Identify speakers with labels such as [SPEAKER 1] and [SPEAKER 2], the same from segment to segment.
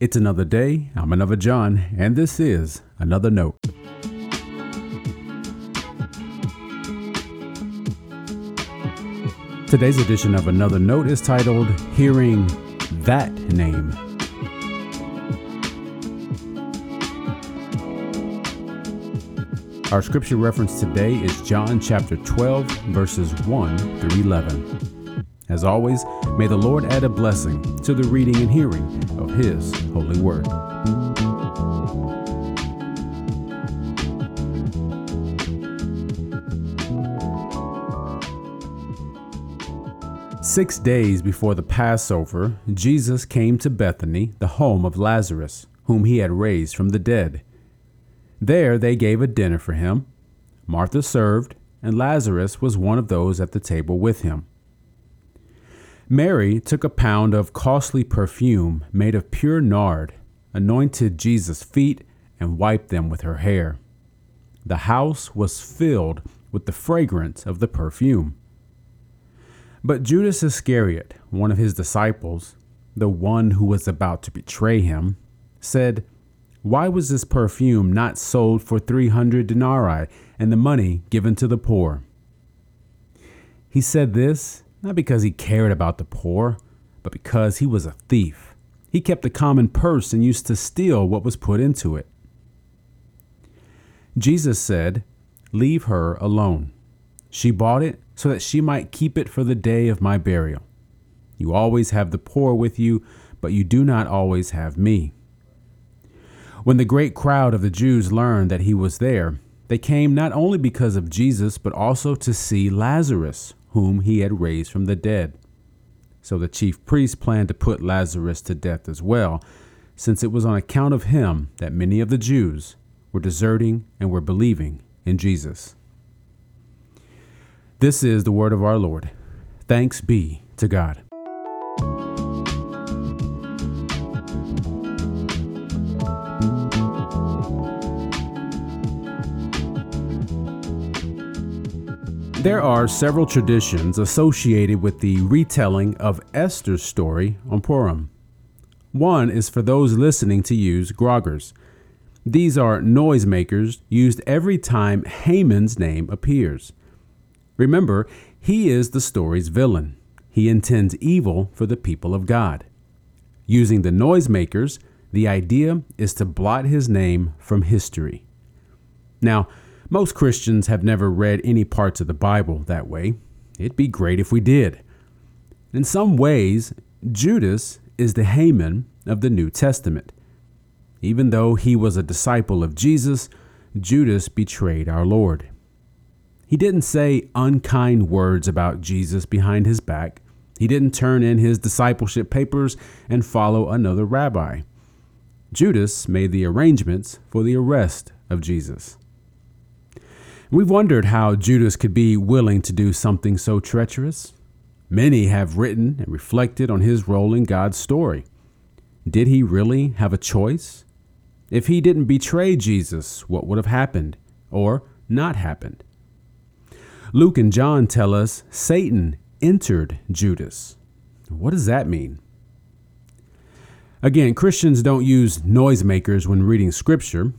[SPEAKER 1] It's another day. I'm another John, and this is another note. Today's edition of Another Note is titled Hearing That Name. Our scripture reference today is John chapter 12, verses 1 through 11. As always, may the Lord add a blessing to the reading and hearing of His holy word. Six days before the Passover, Jesus came to Bethany, the home of Lazarus, whom he had raised from the dead. There they gave a dinner for him. Martha served, and Lazarus was one of those at the table with him. Mary took a pound of costly perfume made of pure nard, anointed Jesus' feet, and wiped them with her hair. The house was filled with the fragrance of the perfume. But Judas Iscariot, one of his disciples, the one who was about to betray him, said, Why was this perfume not sold for three hundred denarii and the money given to the poor? He said this not because he cared about the poor, but because he was a thief. He kept the common purse and used to steal what was put into it. Jesus said, Leave her alone. She bought it so that she might keep it for the day of my burial. You always have the poor with you, but you do not always have me. When the great crowd of the Jews learned that he was there, they came not only because of Jesus, but also to see Lazarus, whom he had raised from the dead. So the chief priests planned to put Lazarus to death as well, since it was on account of him that many of the Jews were deserting and were believing in Jesus. This is the word of our Lord. Thanks be to God. There are several traditions associated with the retelling of Esther's story on Purim. One is for those listening to use groggers. These are noisemakers used every time Haman's name appears. Remember, he is the story's villain. He intends evil for the people of God. Using the noisemakers, the idea is to blot his name from history. Now, most Christians have never read any parts of the Bible that way. It'd be great if we did. In some ways, Judas is the Haman of the New Testament. Even though he was a disciple of Jesus, Judas betrayed our Lord. He didn't say unkind words about Jesus behind his back. He didn't turn in his discipleship papers and follow another rabbi. Judas made the arrangements for the arrest of Jesus. We've wondered how Judas could be willing to do something so treacherous. Many have written and reflected on his role in God's story. Did he really have a choice? If he didn't betray Jesus, what would have happened or not happened? Luke and John tell us Satan entered Judas. What does that mean? Again, Christians don't use noisemakers when reading scripture.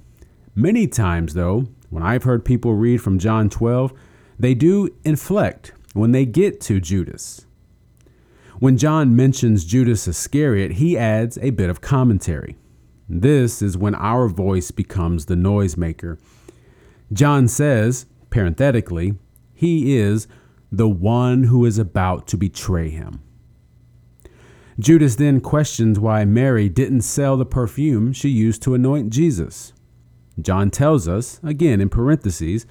[SPEAKER 1] Many times, though, when I've heard people read from John 12, they do inflect when they get to Judas. When John mentions Judas Iscariot, he adds a bit of commentary. This is when our voice becomes the noisemaker. John says, parenthetically, he is the one who is about to betray him. Judas then questions why Mary didn't sell the perfume she used to anoint Jesus. John tells us, again in parentheses,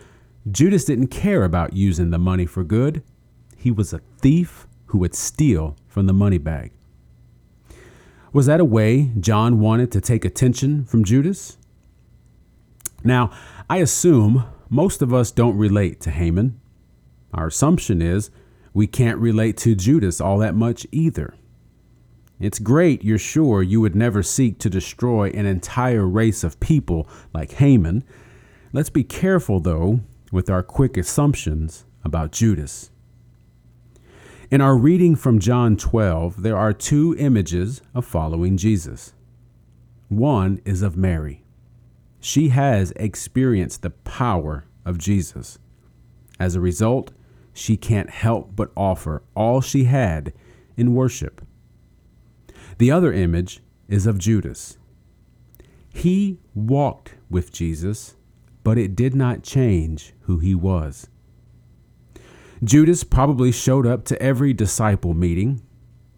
[SPEAKER 1] Judas didn't care about using the money for good. He was a thief who would steal from the money bag. Was that a way John wanted to take attention from Judas? Now, I assume most of us don't relate to Haman. Our assumption is we can't relate to Judas all that much either. It's great, you're sure, you would never seek to destroy an entire race of people like Haman. Let's be careful, though, with our quick assumptions about Judas. In our reading from John 12, there are two images of following Jesus. One is of Mary. She has experienced the power of Jesus. As a result, she can't help but offer all she had in worship. The other image is of Judas. He walked with Jesus, but it did not change who he was. Judas probably showed up to every disciple meeting.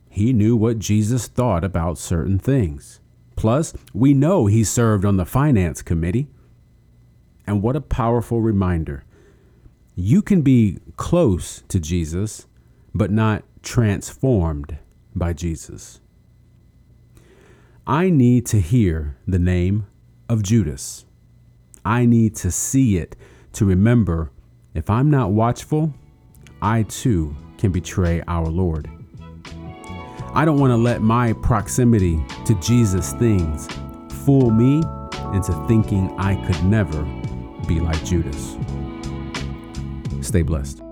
[SPEAKER 1] He knew what Jesus thought about certain things. Plus, we know he served on the finance committee. And what a powerful reminder. You can be close to Jesus, but not transformed by Jesus. I need to hear the name of Judas. I need to see it to remember if I'm not watchful, I too can betray our Lord. I don't want to let my proximity to Jesus things fool me into thinking I could never be like Judas. Stay blessed.